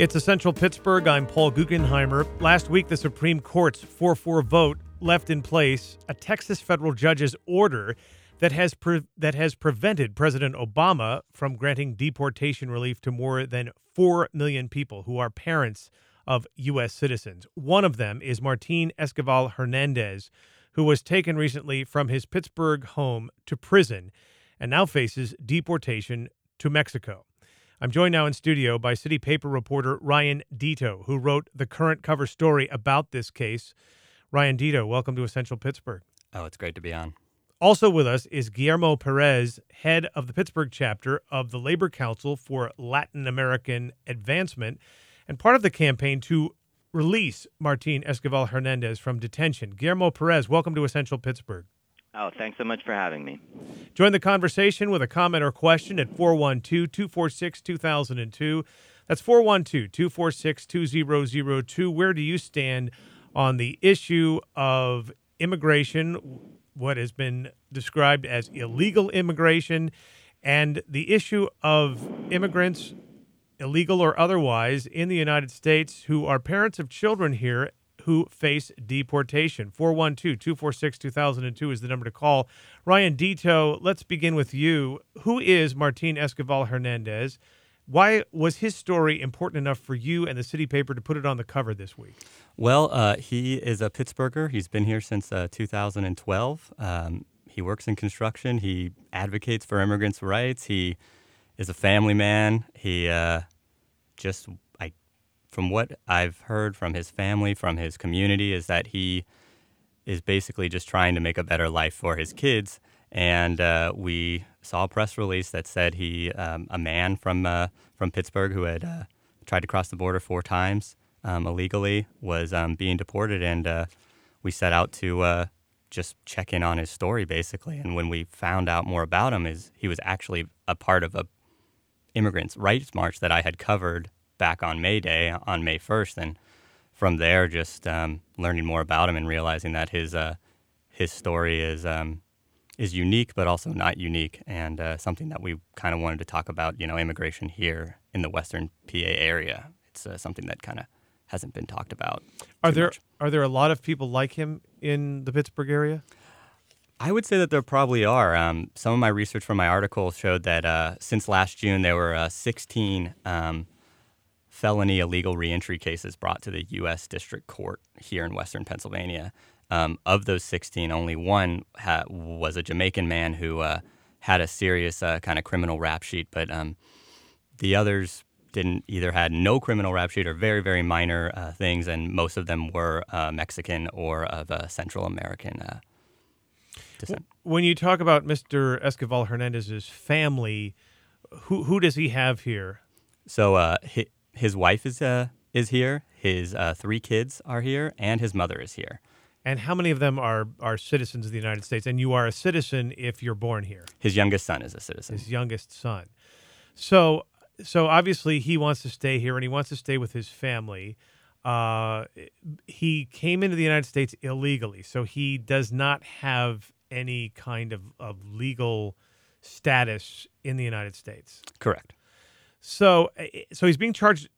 It's Essential Pittsburgh. I'm Paul Guggenheimer. Last week, the Supreme Court's 4 4 vote left in place a Texas federal judge's order that has pre- that has prevented President Obama from granting deportation relief to more than 4 million people who are parents of U.S. citizens. One of them is Martin Esquivel Hernandez, who was taken recently from his Pittsburgh home to prison and now faces deportation to Mexico. I'm joined now in studio by City Paper reporter Ryan Deto, who wrote the current cover story about this case. Ryan Deto, welcome to Essential Pittsburgh. Oh, it's great to be on. Also with us is Guillermo Perez, head of the Pittsburgh chapter of the Labor Council for Latin American Advancement, and part of the campaign to release Martin Esquivel Hernandez from detention. Guillermo Perez, welcome to Essential Pittsburgh. Oh, thanks so much for having me. Join the conversation with a comment or question at 412 246 2002. That's 412 246 2002. Where do you stand on the issue of immigration, what has been described as illegal immigration, and the issue of immigrants, illegal or otherwise, in the United States who are parents of children here who face deportation. 412 246 2002 is the number to call. Ryan Deto, let's begin with you. Who is Martin Esquivel Hernandez? Why was his story important enough for you and the city paper to put it on the cover this week? Well, uh, he is a Pittsburgher. He's been here since uh, 2012. Um, he works in construction. He advocates for immigrants' rights. He is a family man. He uh, just from what I've heard from his family, from his community, is that he is basically just trying to make a better life for his kids. And uh, we saw a press release that said he, um, a man from uh, from Pittsburgh who had uh, tried to cross the border four times um, illegally, was um, being deported, and uh, we set out to uh, just check in on his story, basically. And when we found out more about him, is he was actually a part of a immigrants' rights march that I had covered back on May Day, on May 1st. And from there, just um, learning more about him and realizing that his, uh, his story is, um, is unique, but also not unique, and uh, something that we kind of wanted to talk about, you know, immigration here in the Western PA area. It's uh, something that kind of hasn't been talked about. Are there much. are there a lot of people like him in the Pittsburgh area? I would say that there probably are. Um, some of my research from my article showed that uh, since last June, there were uh, 16 um, felony illegal reentry cases brought to the U.S. District Court here in Western Pennsylvania. Um, of those 16, only one ha- was a Jamaican man who uh, had a serious uh, kind of criminal rap sheet, but um, the others didn't either had no criminal rap sheet or very very minor uh, things, and most of them were uh, Mexican or of Central American uh, descent. When you talk about Mr. Esquivel Hernandez's family, who who does he have here? So uh, he, his wife is uh, is here. His uh, three kids are here, and his mother is here. And how many of them are are citizens of the United States? And you are a citizen if you're born here. His youngest son is a citizen. His youngest son. So so obviously he wants to stay here, and he wants to stay with his family. Uh, he came into the United States illegally, so he does not have any kind of, of legal status in the United States. Correct. So, eh, eh, so he's being charged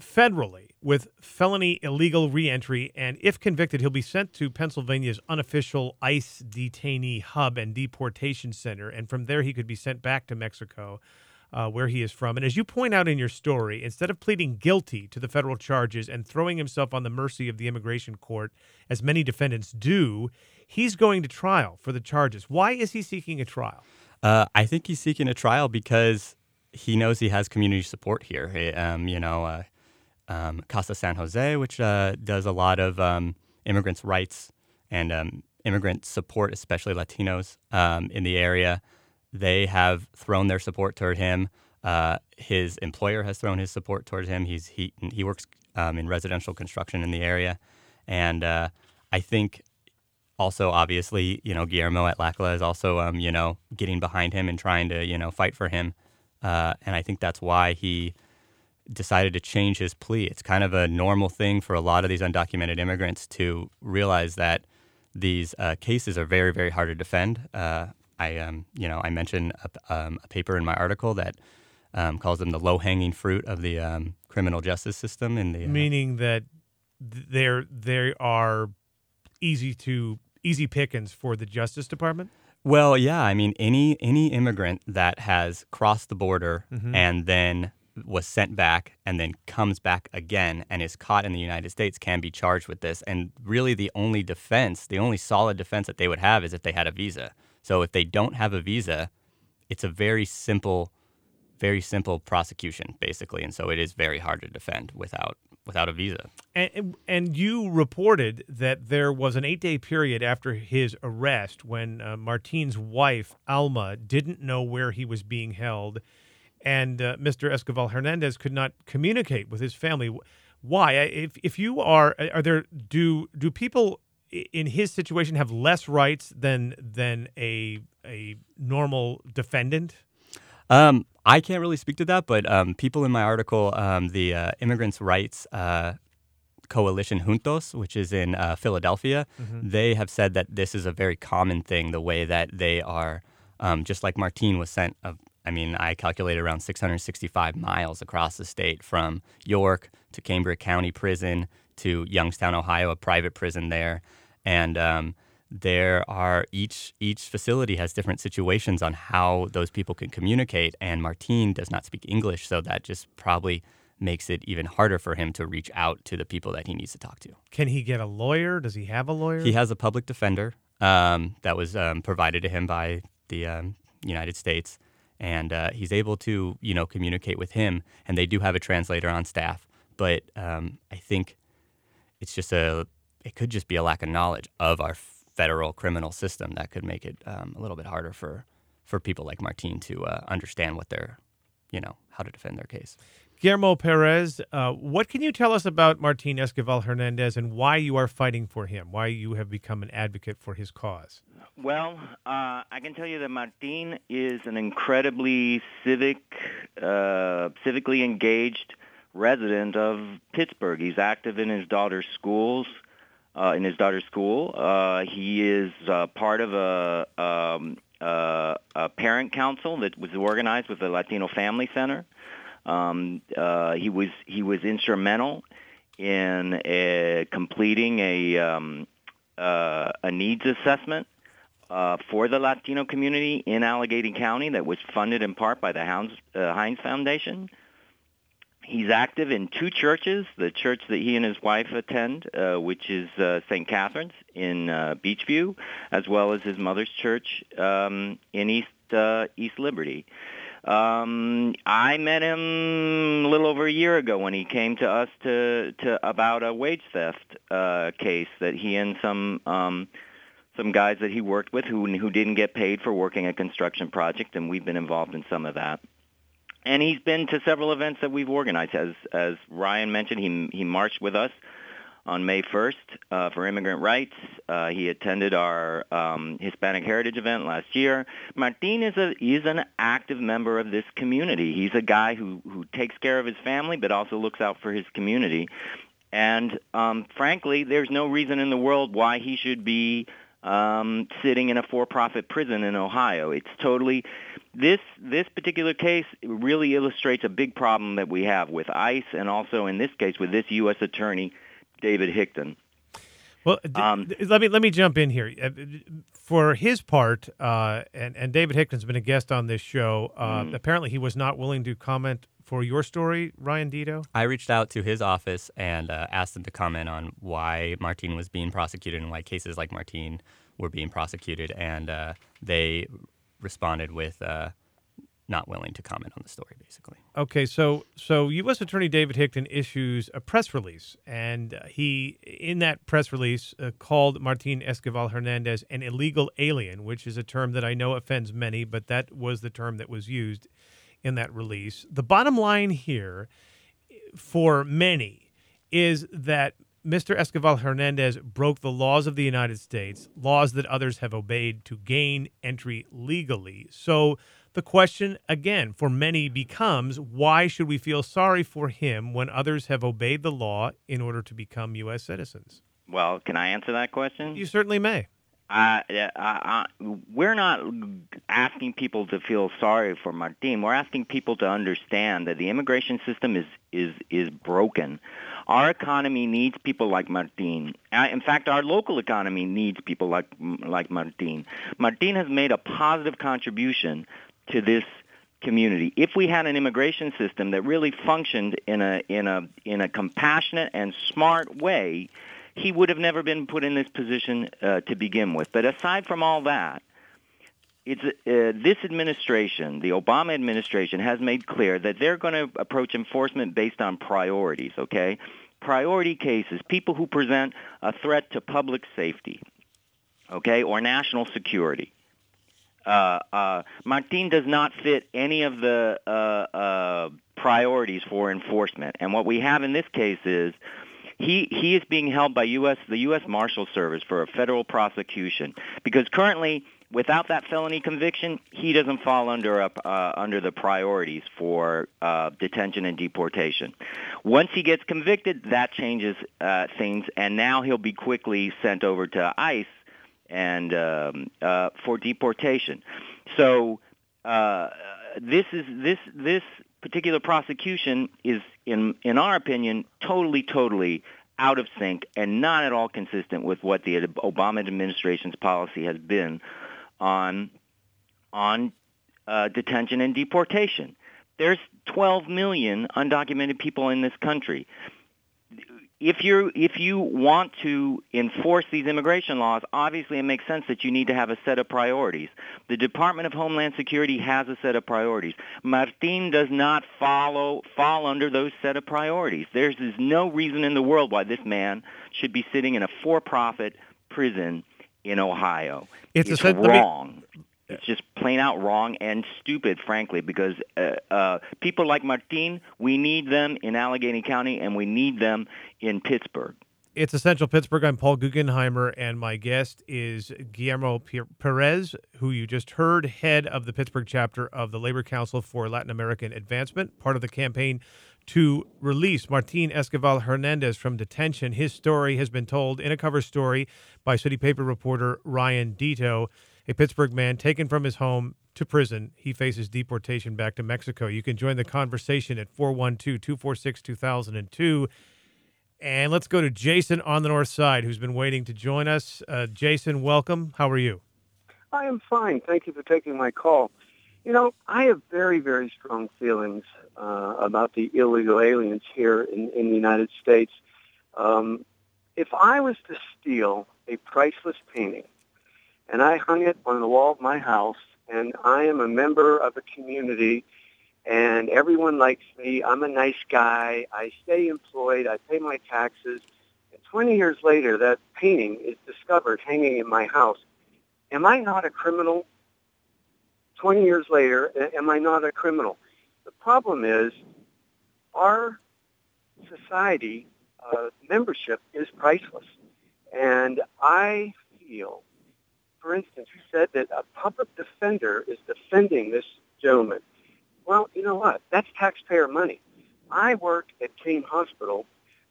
federally with felony illegal reentry, and if convicted, he'll be sent to Pennsylvania's unofficial ICE detainee hub and deportation center, and from there he could be sent back to Mexico. Uh, where he is from. And as you point out in your story, instead of pleading guilty to the federal charges and throwing himself on the mercy of the immigration court, as many defendants do, he's going to trial for the charges. Why is he seeking a trial? Uh, I think he's seeking a trial because he knows he has community support here. He, um, you know, uh, um, Casa San Jose, which uh, does a lot of um, immigrants' rights and um, immigrant support, especially Latinos um, in the area. They have thrown their support toward him. Uh, his employer has thrown his support toward him. He's he he works um, in residential construction in the area, and uh, I think also obviously you know Guillermo at LCLAA is also you know getting behind him and trying to you know fight for him. Uh, and I think that's why he decided to change his plea. It's kind of a normal thing for a lot of these undocumented immigrants to realize that these uh, cases are very, very hard to defend. Uh, I, um, you know, I mentioned a, um, a, paper in my article that um, calls them the low hanging fruit of the um, criminal justice system. In the uh, meaning that they're they are easy to easy pickings for the Justice Department. Well, yeah, I mean any any immigrant that has crossed the border Mhm. and then was sent back and then comes back again and is caught in the United States can be charged with this. And really the only defense, the only solid defense that they would have is if they had a visa. So if they don't have a visa, it's a very simple very simple prosecution basically. And so it is very hard to defend without without a visa. And, and you reported that there was an eight day period after his arrest when uh, Martin's wife, Alma, didn't know where he was being held. And uh, Mr. Esquivel Hernandez could not communicate with his family. Why? If, if you are, are there, do, do people in his situation have less rights than, than a, a normal defendant? Um, I can't really speak to that, but um, people in my article, um, the uh, Immigrants' Rights uh, Coalition Juntos, which is in uh, Philadelphia, they have said that this is a very common thing. The way that they are, um, just like Martine was sent. Of, I mean, I calculated around 665 miles across the state from York to Cambria County Prison to Youngstown, Ohio, a private prison there, and um, there are each each facility has different situations on how those people can communicate and Martine does not speak English so that just probably makes it even harder for him to reach out to the people that he needs to talk to. Can he get a lawyer? Does he have a lawyer? He has a public defender um, that was um, provided to him by the um, United States, and uh, he's able to, you know, communicate with him. And they do have a translator on staff, but um, I think it's just a, it could just be a lack of knowledge of our federal criminal system that could make it um, a little bit harder for for people like Martine to uh, understand what they're, you know, how to defend their case. Guillermo Perez, uh, what can you tell us about Martin Esquivel Hernandez and why you are fighting for him? Why you have become an advocate for his cause? Well, uh, I can tell you that Martin is an incredibly civic, uh, civically engaged resident of Pittsburgh. He's active in his daughter's schools. Uh, in his daughter's school, uh, he is uh, part of a, um, uh, a parent council that was organized with the Latino Family Center. Um, uh, he was he was instrumental in uh, completing a um, uh, a needs assessment uh, for the Latino community in Allegheny County that was funded in part by the uh, Heinz Foundation. He's active in two churches, the church that he and his wife attend, uh, which is uh, St. Catherine's in uh, Beechview, as well as his mother's church um, in East uh, East Liberty. Um, I met him a little over a year ago when he came to us to, to about a wage theft uh, case that he and some um, some guys that he worked with who who didn't get paid for working a construction project, and we've been involved in some of that. And he's been to several events that we've organized. As as Ryan mentioned, he he marched with us on May 1st uh, for immigrant rights. Uh, he attended our um, Hispanic Heritage event last year. Martin is a is an active member of this community. He's a guy who who takes care of his family, but also looks out for his community. And um, frankly, there's no reason in the world why he should be um, sitting in a for-profit prison in Ohio. It's totally this this particular case really illustrates a big problem that we have with ICE, and also in this case with this U.S. attorney, David Hickton. Well, d- Um, d- let me let me jump in here. Uh, For his part, uh, and and David Hickton's been a guest on this show. Uh, Mm. Apparently, he was not willing to comment for your story, Ryan Deto. I reached out to his office and uh, asked him to comment on why Martine was being prosecuted and why cases like Martine were being prosecuted, and uh, they responded with uh, not willing to comment on the story, basically. Okay, so so U.S. Attorney David Hickton issues a press release, and uh, he in that press release uh, called Martin Esquivel Hernandez an illegal alien, which is a term that I know offends many, but that was the term that was used in that release. The bottom line here, for many, is that Mr. Esquivel Hernandez broke the laws of the United States, laws that others have obeyed to gain entry legally. So the question again for many becomes why should we feel sorry for him when others have obeyed the law in order to become U.S. citizens? Well, can I answer that question? You certainly may. Uh, uh, uh, we're not asking people to feel sorry for Martin. We're asking people to understand that the immigration system is is is broken. Our economy needs people like Martin. Uh, in fact, our local economy needs people like like Martin. Martin has made a positive contribution to this community. If we had an immigration system that really functioned in a in a in a compassionate and smart way, he would have never been put in this position uh, to begin with. But aside from all that, it's uh, this administration, the Obama administration, has made clear that they're going to approach enforcement based on priorities. Okay, priority cases, people who present a threat to public safety, okay, or national security. Uh, uh, Martin does not fit any of the uh, uh, priorities for enforcement, and what we have in this case is he he is being held by U.S. the U.S. Marshal Service for a federal prosecution because currently without that felony conviction, he doesn't fall under uh, under the priorities for uh, detention and deportation. Once he gets convicted, that changes uh, things, and now he'll be quickly sent over to ICE and um, uh, for deportation. So uh, this is this this particular prosecution is, in in our opinion, totally totally out of sync and not at all consistent with what the Obama administration's policy has been on on uh, detention and deportation. There's 12 million undocumented people in this country. If you if you want to enforce these immigration laws, obviously it makes sense that you need to have a set of priorities. The Department of Homeland Security has a set of priorities. Martin does not follow fall under those set of priorities. There's, no reason in the world why this man should be sitting in a for-profit prison in Ohio. It's, it's wrong. Me, it's just plain out wrong and stupid, frankly, because uh, uh, people like Martin, we need them in Allegheny County and we need them in Pittsburgh. It's Essential Pittsburgh. I'm Paul Guggenheimer, and my guest is Guillermo Perez, who you just heard, head of the Pittsburgh chapter of the Labor Council for Latin American Advancement, part of the campaign to release Martin Esquivel Hernandez from detention. His story has been told in a cover story by City Paper reporter Ryan Deto, a Pittsburgh man taken from his home to prison. He faces deportation back to Mexico. You can join the conversation at 412 246 2002. And let's go to Jason on the north side, who's been waiting to join us. Uh, Jason, welcome. How are you? I am fine. Thank you for taking my call. You know, I have very, very strong feelings uh, about the illegal aliens here in, in the United States. Um, if I was to steal a priceless painting and I hung it on the wall of my house and I am a member of a community and everyone likes me. I'm a nice guy. I stay employed. I pay my taxes. And 20 years later, that painting is discovered hanging in my house. Am I not a criminal? 20 years later, am I not a criminal? The problem is our society uh, membership is priceless. And I feel, for instance, you said that a public defender is defending this gentleman. Well, you know what? That's taxpayer money. I work at Kane Hospital,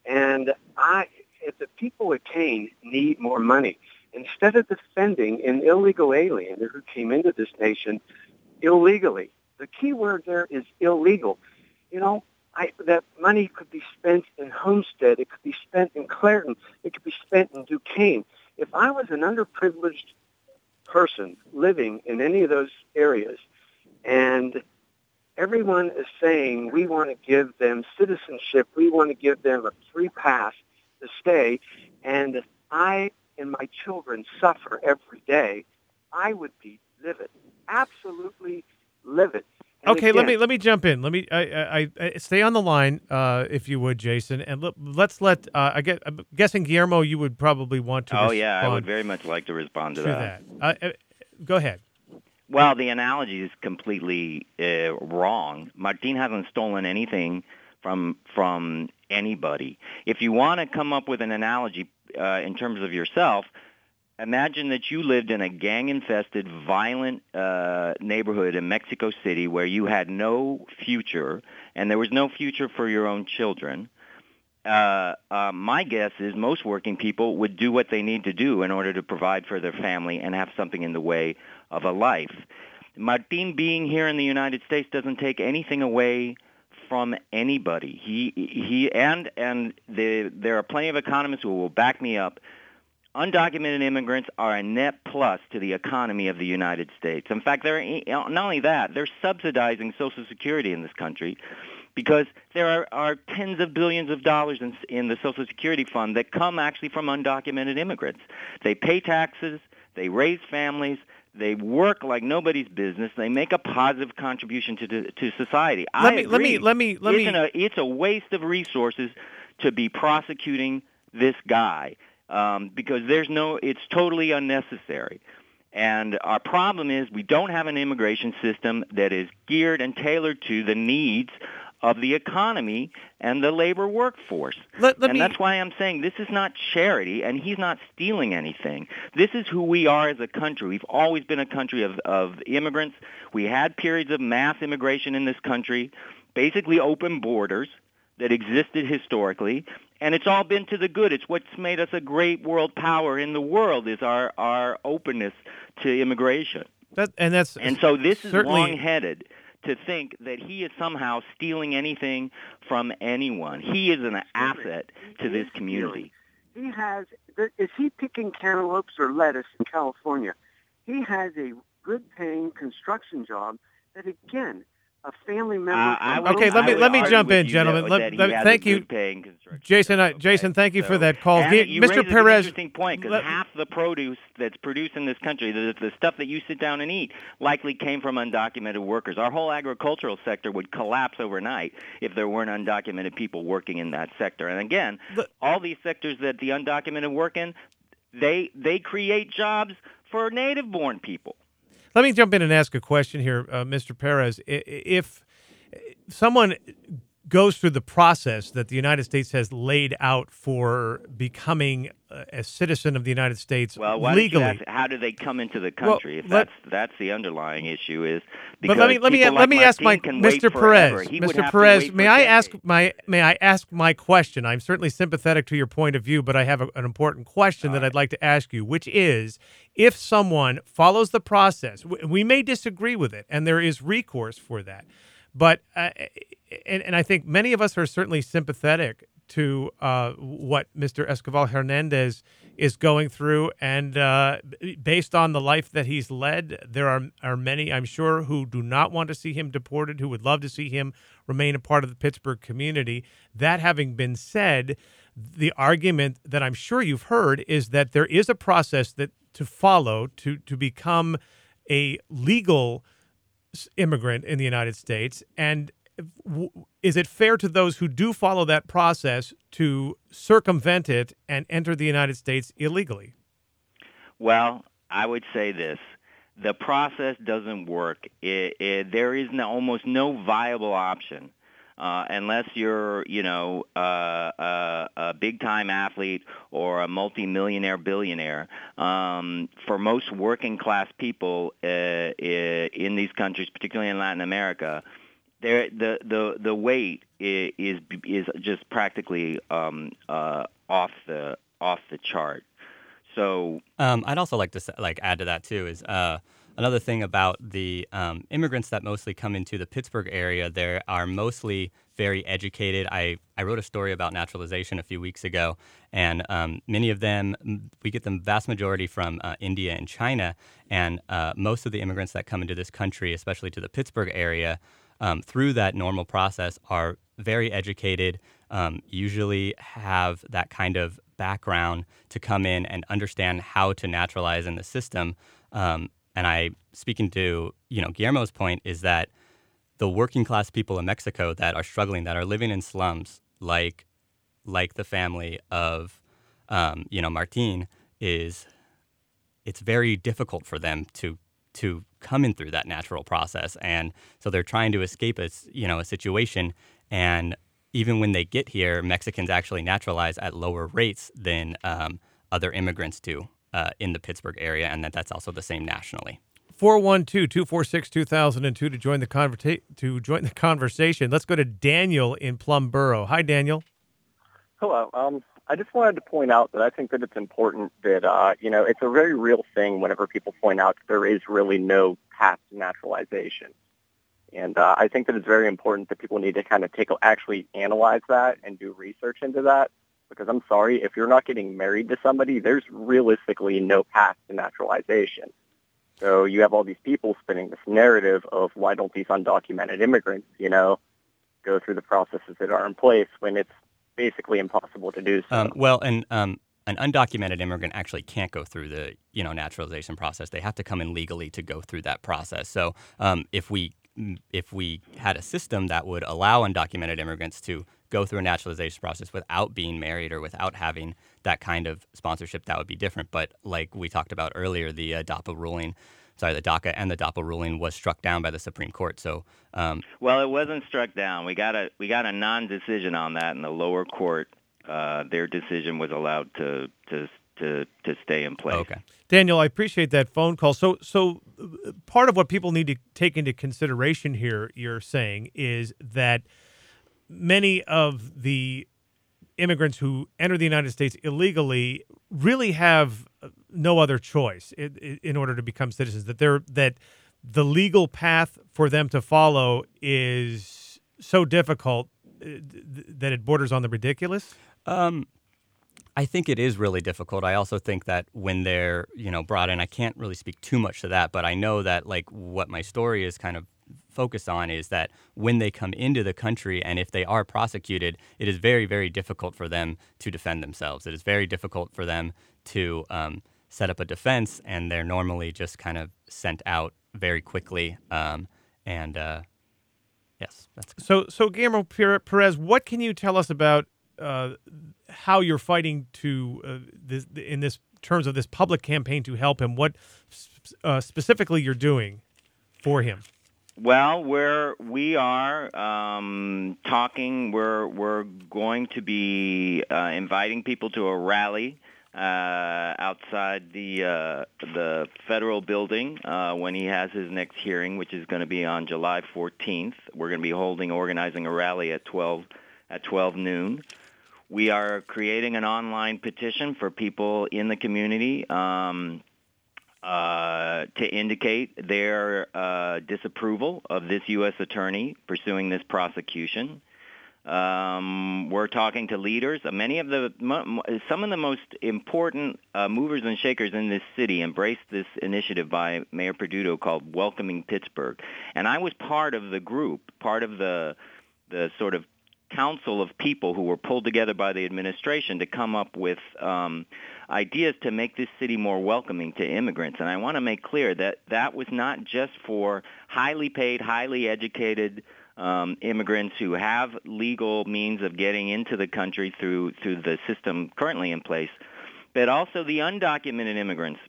and I, if the people at Kane need more money, instead of defending an illegal alien who came into this nation illegally, the key word there is illegal. You know, I, that money could be spent in Homestead. It could be spent in Clairton. It could be spent in Duquesne. If I was an underprivileged person living in any of those areas and everyone is saying we want to give them citizenship. We want to give them a free pass to stay. And I and my children suffer every day. I would be livid, absolutely livid. And okay, again, let me let me jump in. Let me I, I, I stay on the line, uh, if you would, Jason, and let, us let uh, I get. I'm guessing Guillermo, you would probably want to. Oh yeah, I would very much like to respond to, to that. that. Uh, uh, go ahead. Well, the analogy is completely uh, wrong. Martin hasn't stolen anything from from anybody. If you want to come up with an analogy uh, in terms of yourself, imagine that you lived in a gang-infested, violent uh, neighborhood in Mexico City where you had no future and there was no future for your own children. Uh, uh, my guess is most working people would do what they need to do in order to provide for their family and have something in the way of a life. Martin being here in the United States doesn't take anything away from anybody. He he and and the, there are plenty of economists who will back me up. Undocumented immigrants are a net plus to the economy of the United States. In fact, they're not only that, they're subsidizing Social Security in this country because there are, are tens of billions of dollars in, in the Social Security fund that come actually from undocumented immigrants. They pay taxes, they raise families, they work like nobody's business. They make a positive contribution to to society. Let I me agree. let me let me let it's me. A, it's a waste of resources to be prosecuting this guy um, because there's no. It's totally unnecessary. And our problem is we don't have an immigration system that is geared and tailored to the needs of the economy and the labor workforce. Let, let and me, that's why I'm saying this is not charity, and he's not stealing anything. This is who we are as a country. We've always been a country of, of immigrants. We had periods of mass immigration in this country, basically open borders that existed historically, and it's all been to the good. It's what's made us a great world power in the world is our, our openness to immigration. that, and that's And so this is certainly wrong-headed to think that he is somehow stealing anything from anyone. He is an asset to this community. He has. Is he picking cantaloupes or lettuce in California? He has a good-paying construction job that, again, a family member. Uh, I would- Okay, let me- let me jump in, gentlemen. that- Let- let- thank you. Jason. job, I, Jason, thank you for that call. and Get- you Mr. raise an Perez. interesting point because half the produce that's produced in this country, the, the stuff that you sit down and eat, likely came from undocumented workers. Our whole agricultural sector would collapse overnight if there weren't undocumented people working in that sector. And again, But- all these sectors that the undocumented work in, they they create jobs for native-born people. Let me jump in and ask a question here, uh, Mr. Perez. If someone goes through the process that the United States has laid out for becoming a citizen of the United States Well, legally, ask, how do they come into the Well, country? if let- that's that's the underlying issue is Because but let me let me people let me ask my Mr. Perez. Mr. Perez, may I ask my may I ask my question? I'm certainly sympathetic to your point of view, but I have a, an important question that I'd like to ask you, which is if someone follows the process, we may disagree with it, and there is recourse for that, but uh, and, and I think many of us are certainly sympathetic to uh, what Mr. Escobar Hernandez is going through, and uh, based on the life that he's led, there are are many, I'm sure, who do not want to see him deported, who would love to see him remain a part of the Pittsburgh community. That having been said, the argument that I'm sure you've heard is that there is a process that to follow to to become a legal immigrant in the United States, and is it fair to those who do follow that process to circumvent it and enter the United States illegally? Well, I would say this. The process doesn't work. It, it, there is no, almost no viable option uh, unless you're, you know, uh, uh, a big-time athlete or a multimillionaire billionaire. Um, for most working-class people uh, in these countries, particularly in Latin America, there the the the weight is is just practically um, uh, off the off the chart. So Um, I'd also like to like add to that too is uh, another thing about the um, immigrants that mostly come into the Pittsburgh area. They are mostly very educated. I, I wrote a story about naturalization a few weeks ago, and um, many of them we get the vast majority from uh, India and China, and uh, most of the immigrants that come into this country, especially to the Pittsburgh area, um, through that normal process are very educated, um, usually have that kind of background to come in and understand how to naturalize in the system. Um, and I, speaking to you know Guillermo's point, is that the working class people in Mexico that are struggling, that are living in slums, like like the family of um, you know Martin, is it's very difficult for them to to come in through that natural process, and so they're trying to escape a you know a situation, and even when they get here, Mexicans actually naturalize at lower rates than um, other immigrants do uh, in the Pittsburgh area, and that that's also the same nationally. 412-246-2002 to join the conversa- to join the conversation. Let's go to Daniel in Plum Borough. Hi Daniel. Hello. Um, I just wanted to point out that I think that it's important that, uh, you know, it's a very real thing whenever people point out that there is really no path to naturalization. And uh, I think that it's very important that people need to kind of take actually analyze that and do research into that. Because I'm sorry, if you're not getting married to somebody, there's realistically no path to naturalization. So you have all these people spinning this narrative of why don't these undocumented immigrants, you know, go through the processes that are in place when it's basically impossible to do so. Um, well, and um, an undocumented immigrant actually can't go through the you know naturalization process. They have to come in legally to go through that process. So um, if we if we had a system that would allow undocumented immigrants to go through a naturalization process without being married or without having that kind of sponsorship, that would be different. But like we talked about earlier, the uh, DAPA ruling sorry, the DACA and the DAPA ruling was struck down by the Supreme Court. So, um, well, it wasn't struck down. We got a we got a non-decision on that in the lower court. Uh, their decision was allowed to to to to stay in place. Okay, Daniel, I appreciate that phone call. So, so uh, part of what people need to take into consideration here, you're saying, is that many of the immigrants who enter the United States illegally really have no other choice in, in order to become citizens. That they're that the legal path for them to follow is so difficult uh, that it borders on the ridiculous. Um, I think it is really difficult. I also think that when they're, you know, brought in, I can't really speak too much to that, but I know that like what my story is kind of focused on is that when they come into the country and if they are prosecuted, it is very, very difficult for them to defend themselves. It is very difficult for them to um, set up a defense, and they're normally just kind of sent out very quickly. Um, and uh, yes, that's good. so. So, Guillermo Perez, what can you tell us about uh, how you're fighting to uh, this, in this terms of this public campaign to help him? What uh, specifically you're doing for him? Well, we're we are um, talking. We're we're going to be uh, inviting people to a rally uh, outside the uh, the federal building uh, when he has his next hearing, which is going to be on July 14th. We're going to be holding organizing a rally at 12 at 12 noon. We are creating an online petition for people in the community um, uh, to indicate their uh, disapproval of this U.S. attorney pursuing this prosecution. Um, we're talking to leaders. Many of the, some of the most important uh, movers and shakers in this city embraced this initiative by Mayor Peduto called Welcoming Pittsburgh. And I was part of the group, part of the, the sort of council of people who were pulled together by the administration to come up with um, ideas to make this city more welcoming to immigrants. And I want to make clear that that was not just for highly paid, highly educated um, immigrants who have legal means of getting into the country through through the system currently in place, but also the undocumented immigrants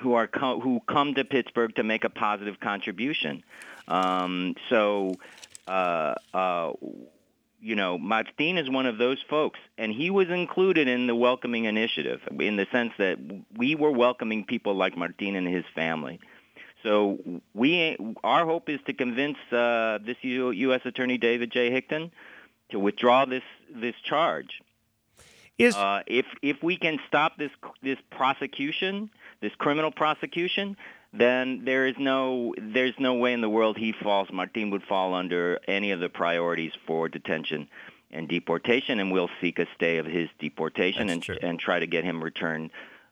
who are co- who come to Pittsburgh to make a positive contribution. Um, so. Uh, uh, you know, Martin is one of those folks, and he was included in the welcoming initiative in the sense that we were welcoming people like Martin and his family. So we, our hope is to convince uh, this U, U.S. Attorney David J. Hickton to withdraw this this charge. Is uh, if if we can stop this this prosecution, this criminal prosecution, then there is no there's no way in the world he falls. Martin would fall under any of the priorities for detention and deportation, and we'll seek a stay of his deportation and and try to get him returned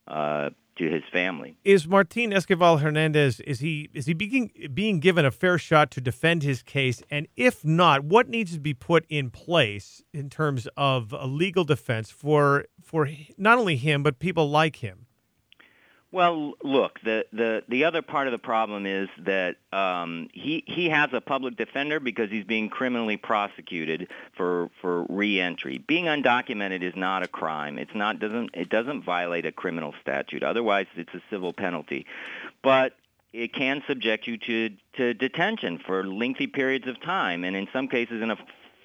uh, to his family. Is Martin Esquivel Hernandez is he is he being being given a fair shot to defend his case? And if not, what needs to be put in place in terms of a legal defense for for not only him but people like him? Well, look, the, the, the other part of the problem is that um, he, he has a public defender because he's being criminally prosecuted for, for reentry. Being undocumented is not a crime. It's not, doesn't, it doesn't violate a criminal statute. Otherwise, it's a civil penalty. But it can subject you to, to detention for lengthy periods of time, and in some cases in a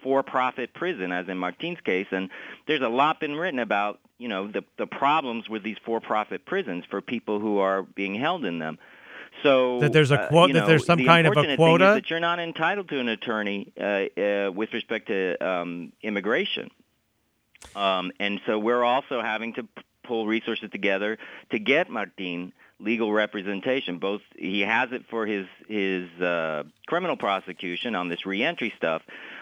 for-profit prison, as in Martin's case. And there's a lot been written about you know the the problems with these for-profit prisons for people who are being held in them. So that there's a quote uh, that there's some the kind of a quota that you're not entitled to an attorney uh, uh, with respect to um, immigration. Um, and so we're also having to p- pull resources together to get Martin legal representation. Both he has it for his his uh, criminal prosecution on this reentry stuff,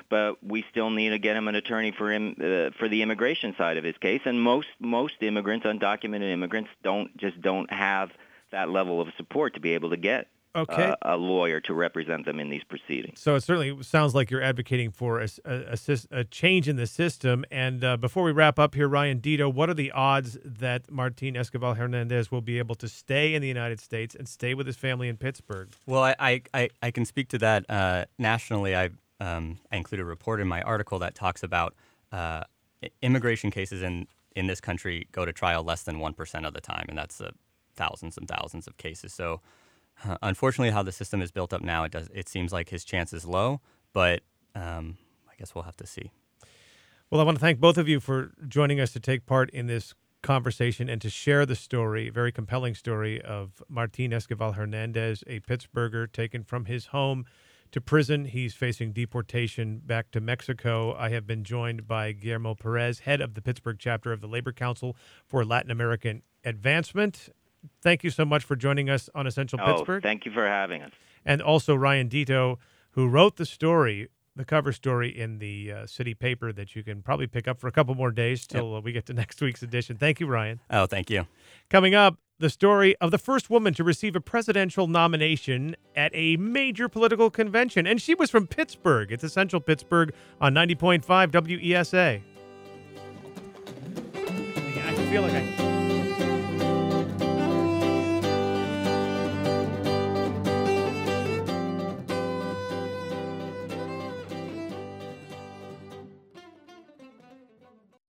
but we still need to get him an attorney for him uh, for the immigration side of his case. And most most immigrants, undocumented immigrants, don't just don't have that level of support to be able to get Okay. uh, a lawyer to represent them in these proceedings. So it certainly sounds like you're advocating for a, a, a a change in the system. And uh, before we wrap up here, Ryan Deto, what are the odds that Martin Escobar Hernandez will be able to stay in the United States and stay with his family in Pittsburgh? Well, I, I, I, I can speak to that uh, nationally. I, um, I include a report in my article that talks about uh, immigration cases in, in this country go to trial less than 1% of the time, and that's uh, thousands and thousands of cases. So, uh, unfortunately, how the system is built up now, it, does, it seems like his chance is low, but um, I guess we'll have to see. Well, I want to thank both of you for joining us to take part in this conversation and to share the story, very compelling story of Martin Escobar Hernandez, a Pittsburgher taken from his home to prison. He's facing deportation back to Mexico. I have been joined by Guillermo Perez, head of the Pittsburgh chapter of the Labor Council for Latin American Advancement. Thank you so much for joining us on Essential Oh, Pittsburgh. thank you for having us. and also Ryan Deto, who wrote the story, the cover story in the uh, city paper that you can probably pick up for a couple more days till uh, we get to next week's edition. Thank you, Ryan. Oh, thank you. Coming up, the story of the first woman to receive a presidential nomination at a major political convention. And she was from Pittsburgh. It's Essential Pittsburgh on 90.5 WESA. I feel like I.